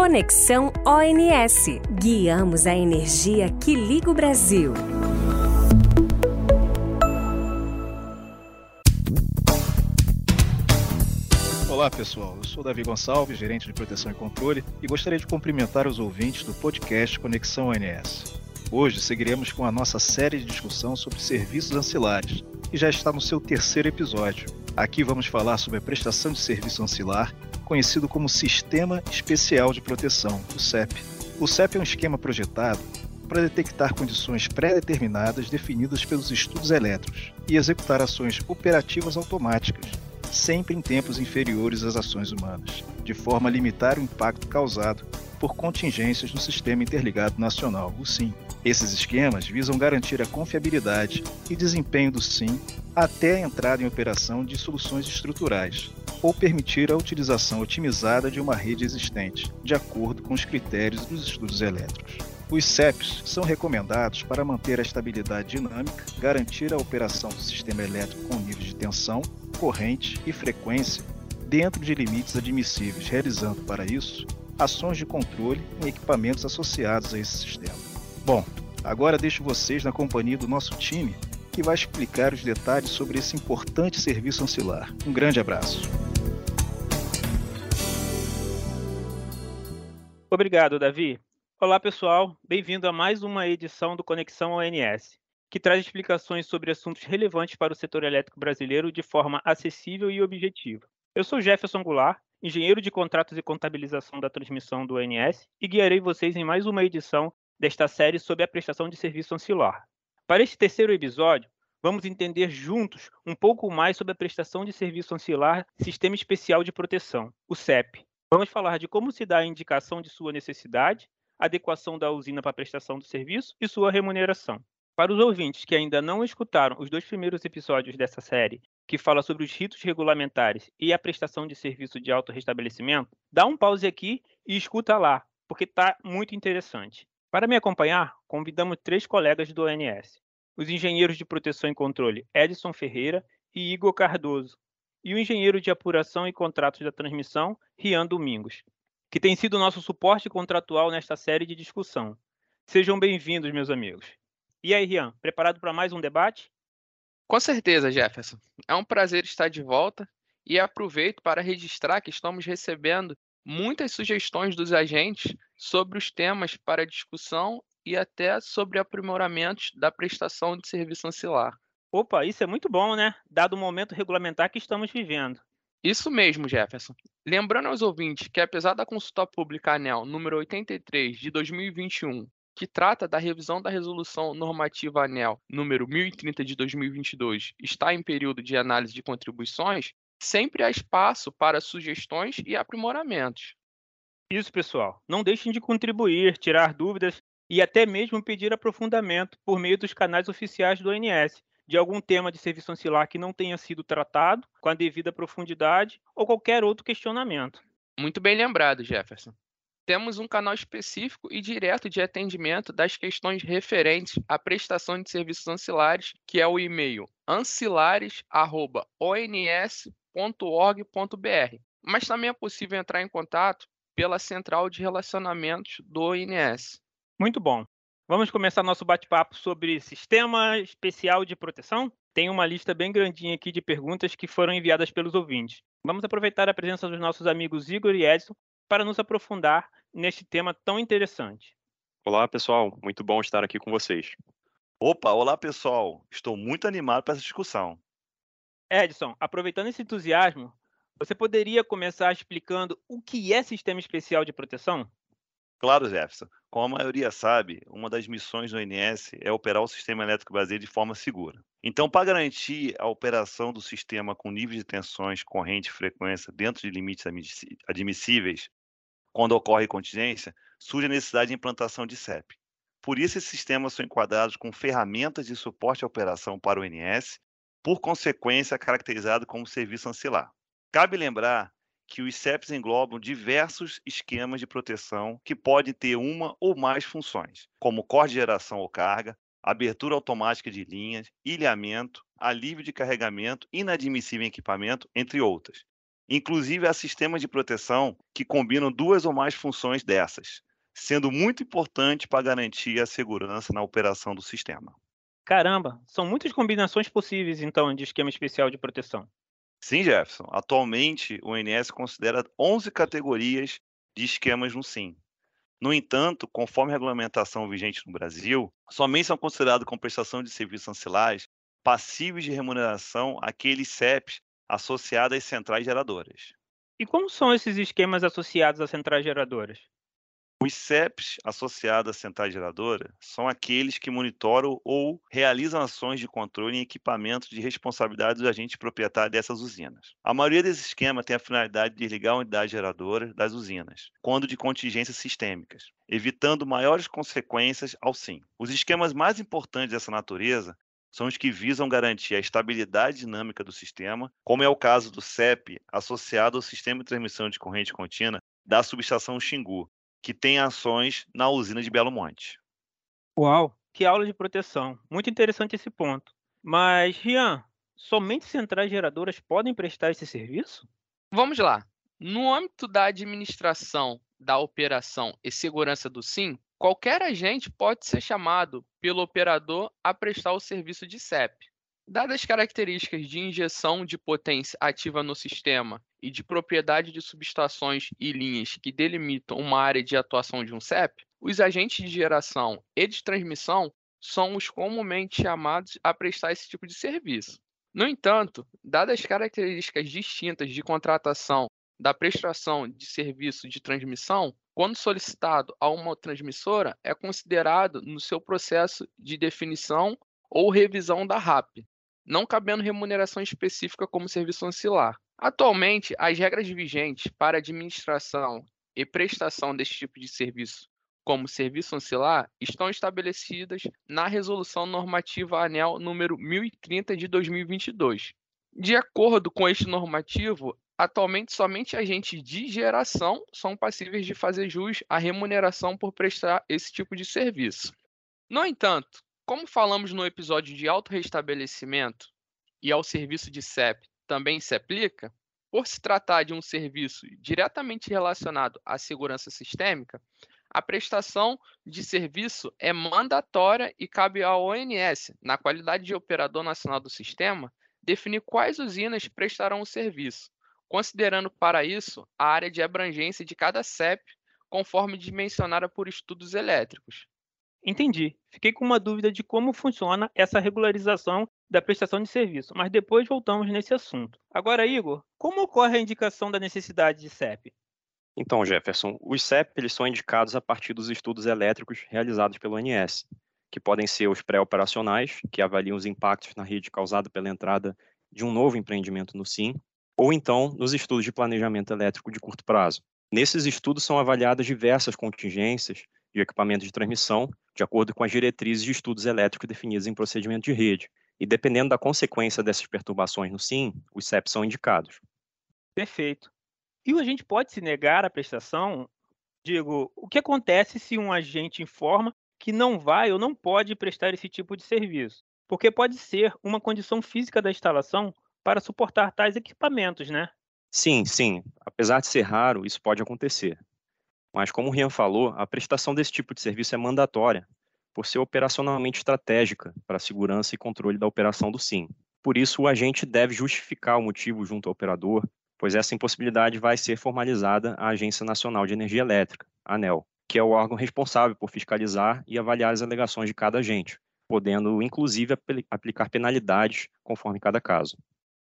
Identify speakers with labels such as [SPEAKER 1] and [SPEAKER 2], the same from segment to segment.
[SPEAKER 1] Conexão ONS. Guiamos a energia que liga o Brasil.
[SPEAKER 2] Olá pessoal, eu sou Davi Gonçalves, gerente de proteção e controle, e gostaria de cumprimentar os ouvintes do podcast Conexão ONS. Hoje seguiremos com a nossa série de discussão sobre serviços ancilares, que já está no seu terceiro episódio. Aqui vamos falar sobre a prestação de serviço ancilar, conhecido como Sistema Especial de Proteção, o CEP. O CEP é um esquema projetado para detectar condições pré-determinadas definidas pelos estudos elétricos e executar ações operativas automáticas, sempre em tempos inferiores às ações humanas, de forma a limitar o impacto causado por contingências no Sistema Interligado Nacional, o SIM. Esses esquemas visam garantir a confiabilidade e desempenho do SIM até a entrada em operação de soluções estruturais, ou permitir a utilização otimizada de uma rede existente, de acordo com os critérios dos estudos elétricos. Os CEPs são recomendados para manter a estabilidade dinâmica, garantir a operação do sistema elétrico com níveis de tensão, corrente e frequência dentro de limites admissíveis, realizando para isso ações de controle em equipamentos associados a esse sistema. Bom, agora deixo vocês na companhia do nosso time que vai explicar os detalhes sobre esse importante serviço ancilar. Um grande abraço.
[SPEAKER 3] Obrigado, Davi. Olá, pessoal. Bem-vindo a mais uma edição do Conexão ONS, que traz explicações sobre assuntos relevantes para o setor elétrico brasileiro de forma acessível e objetiva. Eu sou Jefferson Goulart, engenheiro de contratos e contabilização da transmissão do ONS, e guiarei vocês em mais uma edição desta série sobre a prestação de serviço ancilar. Para este terceiro episódio, vamos entender juntos um pouco mais sobre a prestação de serviço ancilar Sistema Especial de Proteção, o CEP. Vamos falar de como se dá a indicação de sua necessidade, adequação da usina para a prestação do serviço e sua remuneração. Para os ouvintes que ainda não escutaram os dois primeiros episódios dessa série, que fala sobre os ritos regulamentares e a prestação de serviço de autorrestabelecimento, dá um pause aqui e escuta lá, porque está muito interessante. Para me acompanhar, convidamos três colegas do ONS: os engenheiros de proteção e controle Edson Ferreira e Igor Cardoso, e o engenheiro de apuração e contratos da transmissão, Rian Domingos, que tem sido nosso suporte contratual nesta série de discussão. Sejam bem-vindos, meus amigos. E aí, Rian, preparado para mais um debate?
[SPEAKER 4] Com certeza, Jefferson. É um prazer estar de volta e aproveito para registrar que estamos recebendo muitas sugestões dos agentes sobre os temas para discussão e até sobre aprimoramentos da prestação de serviço ancilar.
[SPEAKER 3] Opa, isso é muito bom, né? Dado o momento regulamentar que estamos vivendo.
[SPEAKER 4] Isso mesmo, Jefferson. Lembrando aos ouvintes que, apesar da consulta pública ANEL número 83 de 2021, que trata da revisão da resolução normativa ANEL número 1030 de 2022, está em período de análise de contribuições, sempre há espaço para sugestões e aprimoramentos.
[SPEAKER 3] Isso, pessoal. Não deixem de contribuir, tirar dúvidas e até mesmo pedir aprofundamento por meio dos canais oficiais do ONS de algum tema de serviço ancilar que não tenha sido tratado com a devida profundidade ou qualquer outro questionamento.
[SPEAKER 4] Muito bem lembrado, Jefferson. Temos um canal específico e direto de atendimento das questões referentes à prestação de serviços ancilares, que é o e-mail ancilares@ons www.org.br. Mas também é possível entrar em contato pela central de relacionamentos do INS.
[SPEAKER 3] Muito bom. Vamos começar nosso bate-papo sobre sistema especial de proteção? Tem uma lista bem grandinha aqui de perguntas que foram enviadas pelos ouvintes. Vamos aproveitar a presença dos nossos amigos Igor e Edson para nos aprofundar neste tema tão interessante.
[SPEAKER 5] Olá, pessoal. Muito bom estar aqui com vocês.
[SPEAKER 6] Opa, olá, pessoal. Estou muito animado para essa discussão.
[SPEAKER 3] Edson, aproveitando esse entusiasmo, você poderia começar explicando o que é sistema especial de proteção?
[SPEAKER 6] Claro, Jefferson. Como a maioria sabe, uma das missões do ONS é operar o sistema elétrico brasileiro de forma segura. Então, para garantir a operação do sistema com níveis de tensões, corrente e frequência dentro de limites admissíveis, quando ocorre contingência, surge a necessidade de implantação de CEP. Por isso, esses sistemas são enquadrados com ferramentas de suporte à operação para o ONS por consequência caracterizado como serviço ancilar. Cabe lembrar que os CEPs englobam diversos esquemas de proteção que podem ter uma ou mais funções, como corte de geração ou carga, abertura automática de linhas, ilhamento, alívio de carregamento, inadmissível em equipamento, entre outras. Inclusive, há sistemas de proteção que combinam duas ou mais funções dessas, sendo muito importante para garantir a segurança na operação do sistema.
[SPEAKER 3] Caramba, são muitas combinações possíveis, então, de esquema especial de proteção.
[SPEAKER 6] Sim, Jefferson. Atualmente, o ONS considera 11 categorias de esquemas no SIM. No entanto, conforme a regulamentação vigente no Brasil, somente são considerados como prestação de serviços ancilares passíveis de remuneração aqueles CEPs associados às centrais geradoras.
[SPEAKER 3] E como são esses esquemas associados às centrais geradoras?
[SPEAKER 6] Os CEPs associados à central geradora são aqueles que monitoram ou realizam ações de controle em equipamentos de responsabilidade do agente proprietário dessas usinas. A maioria desses esquemas tem a finalidade de desligar a unidade geradora das usinas, quando de contingências sistêmicas, evitando maiores consequências ao SIM. Os esquemas mais importantes dessa natureza são os que visam garantir a estabilidade dinâmica do sistema, como é o caso do CEP associado ao sistema de transmissão de corrente contínua da subestação Xingu, que tem ações na usina de Belo Monte.
[SPEAKER 3] Uau, que aula de proteção. Muito interessante esse ponto. Mas, Rian, somente centrais geradoras podem prestar esse serviço?
[SPEAKER 4] Vamos lá. No âmbito da administração, da operação e segurança do SIM, qualquer agente pode ser chamado pelo operador a prestar o serviço de CEP. Dadas as características de injeção de potência ativa no sistema e de propriedade de subestações e linhas que delimitam uma área de atuação de um CEP, os agentes de geração e de transmissão são os comumente chamados a prestar esse tipo de serviço. No entanto, dadas as características distintas de contratação da prestação de serviço de transmissão, quando solicitado a uma transmissora, é considerado no seu processo de definição ou revisão da RAP, não cabendo remuneração específica como serviço ancilar. Atualmente, as regras vigentes para administração e prestação deste tipo de serviço como serviço ancilar estão estabelecidas na Resolução Normativa ANEL número 1030 de 2022. De acordo com este normativo, atualmente somente agentes de geração são passíveis de fazer jus à remuneração por prestar esse tipo de serviço. No entanto, como falamos no episódio de autorrestabelecimento e ao serviço de CEP também se aplica, por se tratar de um serviço diretamente relacionado à segurança sistêmica, a prestação de serviço é mandatória e cabe ao ONS, na qualidade de operador nacional do sistema, definir quais usinas prestarão o serviço, considerando para isso a área de abrangência de cada CEP, conforme dimensionada por estudos elétricos.
[SPEAKER 3] Entendi. Fiquei com uma dúvida de como funciona essa regularização da prestação de serviço, mas depois voltamos nesse assunto. Agora, Igor, como ocorre a indicação da necessidade de CEP?
[SPEAKER 5] Então, Jefferson, os CEP eles são indicados a partir dos estudos elétricos realizados pelo ANS, que podem ser os pré-operacionais, que avaliam os impactos na rede causada pela entrada de um novo empreendimento no SIM, ou então nos estudos de planejamento elétrico de curto prazo. Nesses estudos são avaliadas diversas contingências de equipamento de transmissão, de acordo com as diretrizes de estudos elétricos definidas em procedimento de rede. E dependendo da consequência dessas perturbações no SIM, os CEPs são indicados.
[SPEAKER 3] Perfeito. E o agente pode se negar à prestação? Digo, o que acontece se um agente informa que não vai ou não pode prestar esse tipo de serviço? Porque pode ser uma condição física da instalação para suportar tais equipamentos, né?
[SPEAKER 5] Sim, sim. Apesar de ser raro, isso pode acontecer. Mas, como o Rian falou, a prestação desse tipo de serviço é mandatória, por ser operacionalmente estratégica para a segurança e controle da operação do SIM. Por isso, o agente deve justificar o motivo junto ao operador, pois essa impossibilidade vai ser formalizada à Agência Nacional de Energia Elétrica, ANEL, que é o órgão responsável por fiscalizar e avaliar as alegações de cada agente, podendo, inclusive, aplicar penalidades conforme cada caso.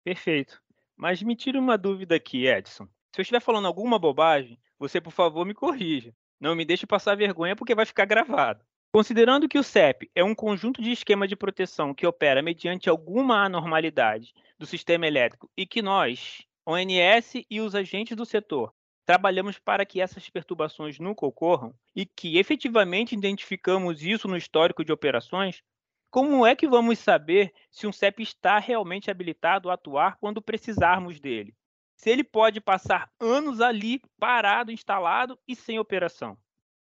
[SPEAKER 3] Perfeito. Mas me tira uma dúvida aqui, Edson. Se eu estiver falando alguma bobagem, você, por favor, me corrija. Não me deixe passar vergonha porque vai ficar gravado. Considerando que o CEP é um conjunto de esquema de proteção que opera mediante alguma anormalidade do sistema elétrico e que nós, ONS e os agentes do setor, trabalhamos para que essas perturbações nunca ocorram e que efetivamente identificamos isso no histórico de operações, como é que vamos saber se um CEP está realmente habilitado a atuar quando precisarmos dele? Se ele pode passar anos ali parado, instalado e sem operação.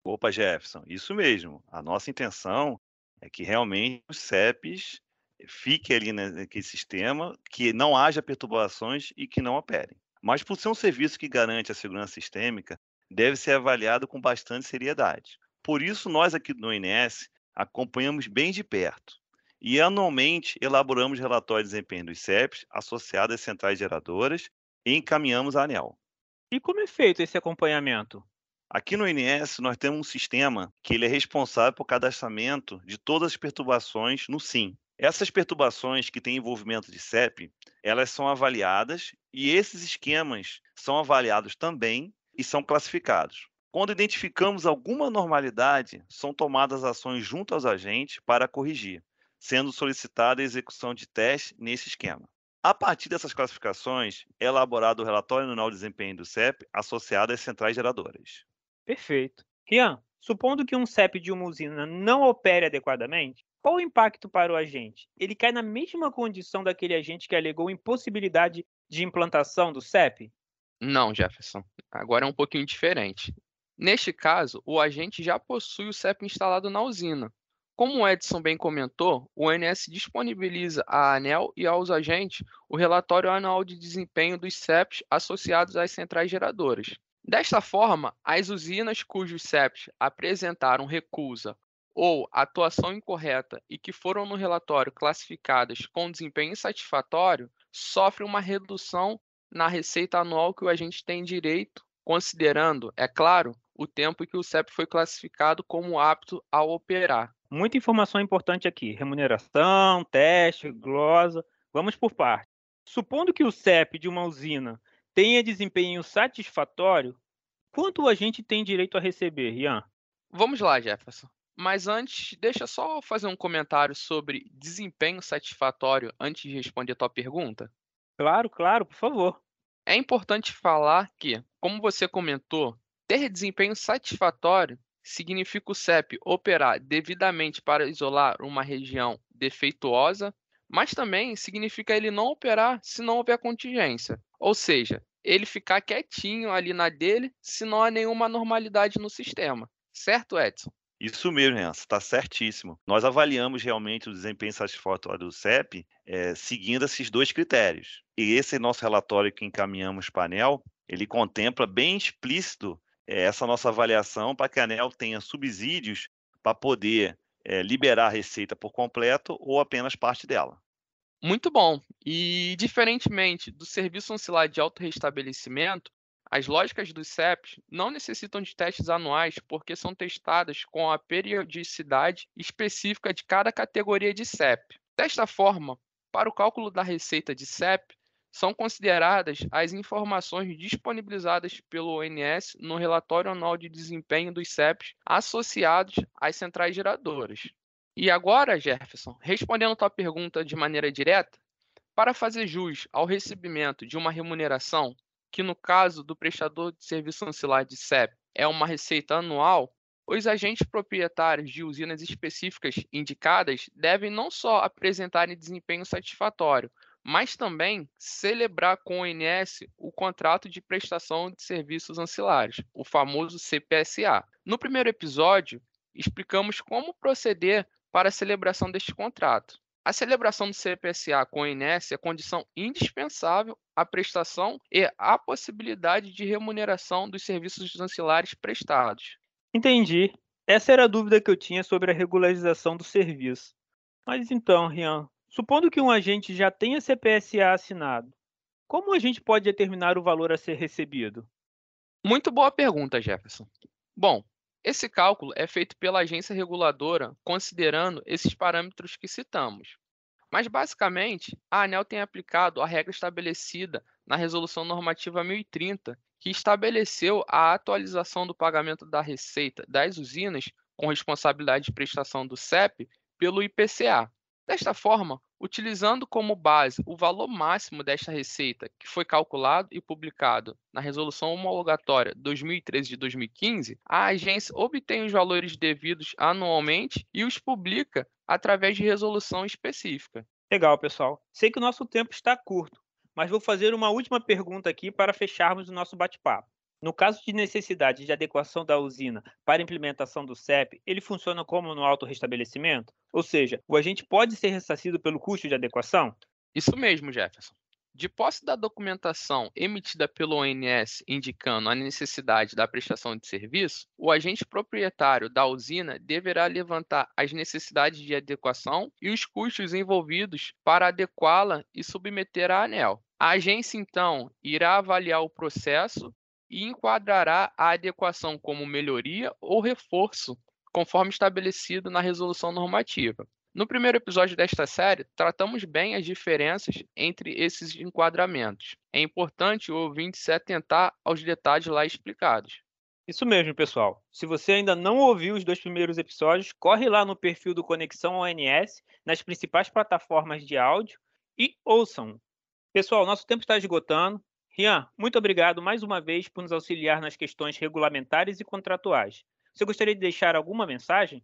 [SPEAKER 6] Opa, Jefferson, isso mesmo. A nossa intenção é que realmente os CEPs fiquem ali naquele sistema, que não haja perturbações e que não operem. mas por ser um serviço que garante a segurança sistêmica, deve ser avaliado com bastante seriedade. Por isso, nós aqui do INS acompanhamos bem de perto e anualmente elaboramos relatórios de desempenho dos CEPs associados às centrais geradoras encaminhamos à ANEL.
[SPEAKER 3] E como é feito esse acompanhamento?
[SPEAKER 6] Aqui no INS, nós temos um sistema que ele é responsável por cadastramento de todas as perturbações no SIM. Essas perturbações que têm envolvimento de CEP, elas são avaliadas e esses esquemas são avaliados também e são classificados. Quando identificamos alguma normalidade, são tomadas ações junto aos agentes para corrigir, sendo solicitada a execução de teste nesse esquema. A partir dessas classificações, é elaborado o relatório anual de desempenho do CEP associado às centrais geradoras.
[SPEAKER 3] Perfeito. Rian, supondo que um CEP de uma usina não opere adequadamente, qual o impacto para o agente? Ele cai na mesma condição daquele agente que alegou impossibilidade de implantação do CEP?
[SPEAKER 4] Não, Jefferson. Agora é um pouquinho diferente. Neste caso, o agente já possui o CEP instalado na usina. Como o Edson bem comentou, o ONS disponibiliza à ANEL e aos agentes o relatório anual de desempenho dos CEPs associados às centrais geradoras. Desta forma, as usinas cujos CEPs apresentaram recusa ou atuação incorreta e que foram no relatório classificadas com desempenho insatisfatório sofrem uma redução na receita anual que o agente tem direito, considerando, é claro, o tempo em que o CEP foi classificado como apto a operar.
[SPEAKER 3] Muita informação importante aqui: remuneração, teste, glosa. Vamos por parte. Supondo que o CEP de uma usina tenha desempenho satisfatório, quanto o agente tem direito a receber, Ian?
[SPEAKER 4] Vamos lá, Jefferson. Mas antes, deixa só fazer um comentário sobre desempenho satisfatório antes de responder a tua pergunta.
[SPEAKER 3] Claro, claro, por favor.
[SPEAKER 4] É importante falar que, como você comentou, ter desempenho satisfatório significa o CEP operar devidamente para isolar uma região defeituosa, mas também significa ele não operar se não houver contingência. Ou seja, ele ficar quietinho ali na dele se não há nenhuma normalidade no sistema. Certo, Edson?
[SPEAKER 6] Isso mesmo, Renzo, está certíssimo. Nós avaliamos realmente o desempenho satisfatório do CEP é, seguindo esses dois critérios. E esse nosso relatório que encaminhamos para a ANEL, ele contempla bem explícito essa nossa avaliação para que a ANEL tenha subsídios para poder é, liberar a receita por completo ou apenas parte dela.
[SPEAKER 4] Muito bom. E, diferentemente do serviço ancilar de autorrestabelecimento, as lógicas dos CEPs não necessitam de testes anuais porque são testadas com a periodicidade específica de cada categoria de CEP. Desta forma, para o cálculo da receita de CEP, são consideradas as informações disponibilizadas pelo ONS no relatório anual de desempenho dos CEPs associados às centrais geradoras. E agora, Jefferson, respondendo a tua pergunta de maneira direta, para fazer jus ao recebimento de uma remuneração, que no caso do prestador de serviço ancilar de CEP é uma receita anual, os agentes proprietários de usinas específicas indicadas devem não só apresentarem desempenho satisfatório, mas também celebrar com o INS o contrato de prestação de serviços ancilares, o famoso CPSA. No primeiro episódio, explicamos como proceder para a celebração deste contrato. A celebração do CPSA com o INS é condição indispensável à prestação e à possibilidade de remuneração dos serviços ancilares prestados.
[SPEAKER 3] Entendi. Essa era a dúvida que eu tinha sobre a regularização do serviço. Mas então, Rian, supondo que um agente já tenha CPSA assinado, como a gente pode determinar o valor a ser recebido?
[SPEAKER 4] Muito boa pergunta, Jefferson. Bom, esse cálculo é feito pela agência reguladora considerando esses parâmetros que citamos. Mas, basicamente, a ANEL tem aplicado a regra estabelecida na Resolução Normativa 1030, que estabeleceu a atualização do pagamento da receita das usinas com responsabilidade de prestação do CEP pelo IPCA. Desta forma, utilizando como base o valor máximo desta receita, que foi calculado e publicado na Resolução Homologatória 2013 de 2015, a agência obtém os valores devidos anualmente e os publica através de resolução específica.
[SPEAKER 3] Legal, pessoal. Sei que o nosso tempo está curto, mas vou fazer uma última pergunta aqui para fecharmos o nosso bate-papo. No caso de necessidade de adequação da usina para implementação do CEP, ele funciona como no autorrestabelecimento? Ou seja, o agente pode ser ressarcido pelo custo de adequação?
[SPEAKER 4] Isso mesmo, Jefferson. De posse da documentação emitida pelo ONS indicando a necessidade da prestação de serviço, o agente proprietário da usina deverá levantar as necessidades de adequação e os custos envolvidos para adequá-la e submeter à ANEL. A agência, então, irá avaliar o processo e enquadrará a adequação como melhoria ou reforço, conforme estabelecido na resolução normativa. No primeiro episódio desta série, tratamos bem as diferenças entre esses enquadramentos. É importante o ouvinte se atentar aos detalhes lá explicados.
[SPEAKER 3] Isso mesmo, pessoal. Se você ainda não ouviu os dois primeiros episódios, corre lá no perfil do Conexão ONS, nas principais plataformas de áudio e ouçam. Pessoal, nosso tempo está esgotando. Rian, muito obrigado mais uma vez por nos auxiliar nas questões regulamentares e contratuais. Você gostaria de deixar alguma mensagem?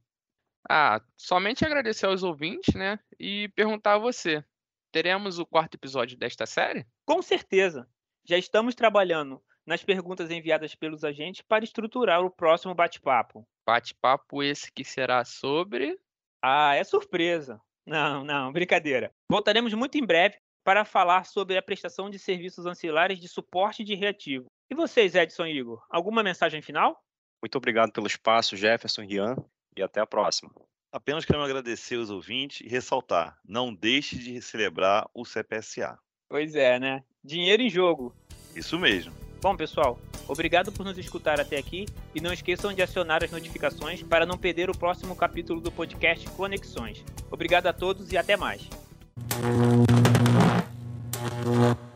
[SPEAKER 4] Ah, somente agradecer aos ouvintes, né? E perguntar a você: teremos o quarto episódio desta série?
[SPEAKER 3] Com certeza. Já estamos trabalhando nas perguntas enviadas pelos agentes para estruturar o próximo bate-papo.
[SPEAKER 4] Bate-papo esse que será sobre.
[SPEAKER 3] Ah, é surpresa. Não, não, brincadeira. Voltaremos muito em breve para falar sobre a prestação de serviços ancilares de suporte de reativo. E vocês, Edson e Igor, alguma mensagem final?
[SPEAKER 5] Muito obrigado pelo espaço, Jefferson e Rian e até a próxima.
[SPEAKER 6] Apenas quero agradecer os ouvintes e ressaltar: não deixe de celebrar o CPSA.
[SPEAKER 3] Pois é, né? Dinheiro em jogo.
[SPEAKER 6] Isso mesmo.
[SPEAKER 3] Bom, pessoal, obrigado por nos escutar até aqui e não esqueçam de acionar as notificações para não perder o próximo capítulo do podcast Conexões. Obrigado a todos e até mais. Mm-hmm.